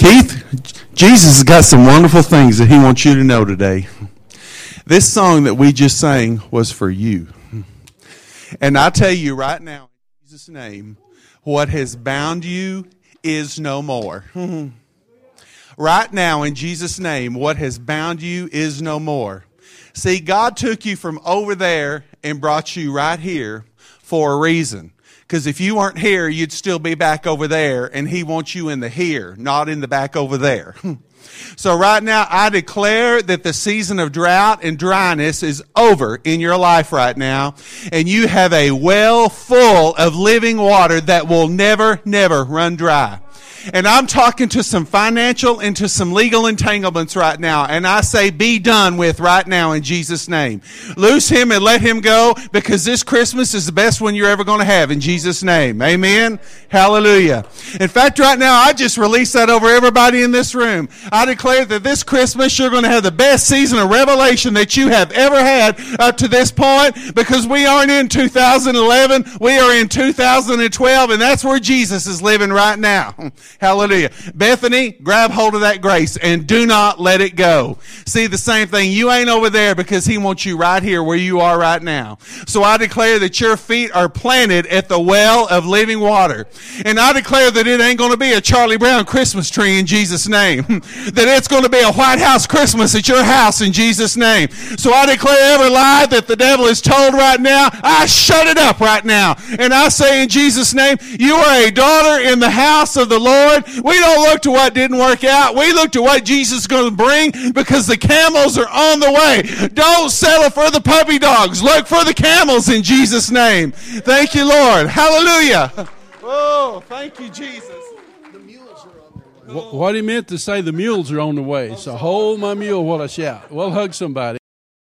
Keith, Jesus has got some wonderful things that he wants you to know today. This song that we just sang was for you. And I tell you right now, in Jesus' name, what has bound you is no more. right now, in Jesus' name, what has bound you is no more. See, God took you from over there and brought you right here for a reason. Because if you weren't here, you'd still be back over there, and He wants you in the here, not in the back over there. so right now, I declare that the season of drought and dryness is over in your life right now, and you have a well full of living water that will never, never run dry. And I'm talking to some financial and to some legal entanglements right now. And I say, be done with right now in Jesus' name. Loose him and let him go because this Christmas is the best one you're ever going to have in Jesus' name. Amen. Hallelujah. In fact, right now, I just release that over everybody in this room. I declare that this Christmas you're going to have the best season of revelation that you have ever had up to this point because we aren't in 2011. We are in 2012 and that's where Jesus is living right now. Hallelujah. Bethany, grab hold of that grace and do not let it go. See, the same thing. You ain't over there because he wants you right here where you are right now. So I declare that your feet are planted at the well of living water. And I declare that it ain't going to be a Charlie Brown Christmas tree in Jesus' name. that it's going to be a White House Christmas at your house in Jesus' name. So I declare every lie that the devil is told right now, I shut it up right now. And I say in Jesus' name, you are a daughter in the house of the Lord. We don't look to what didn't work out. We look to what Jesus is going to bring because the camels are on the way. Don't settle for the puppy dogs. Look for the camels in Jesus' name. Thank you, Lord. Hallelujah. Oh, thank you, Jesus. The mules are on their way. What he meant to say, the mules are on the way. So hold my mule while I shout. Well, hug somebody.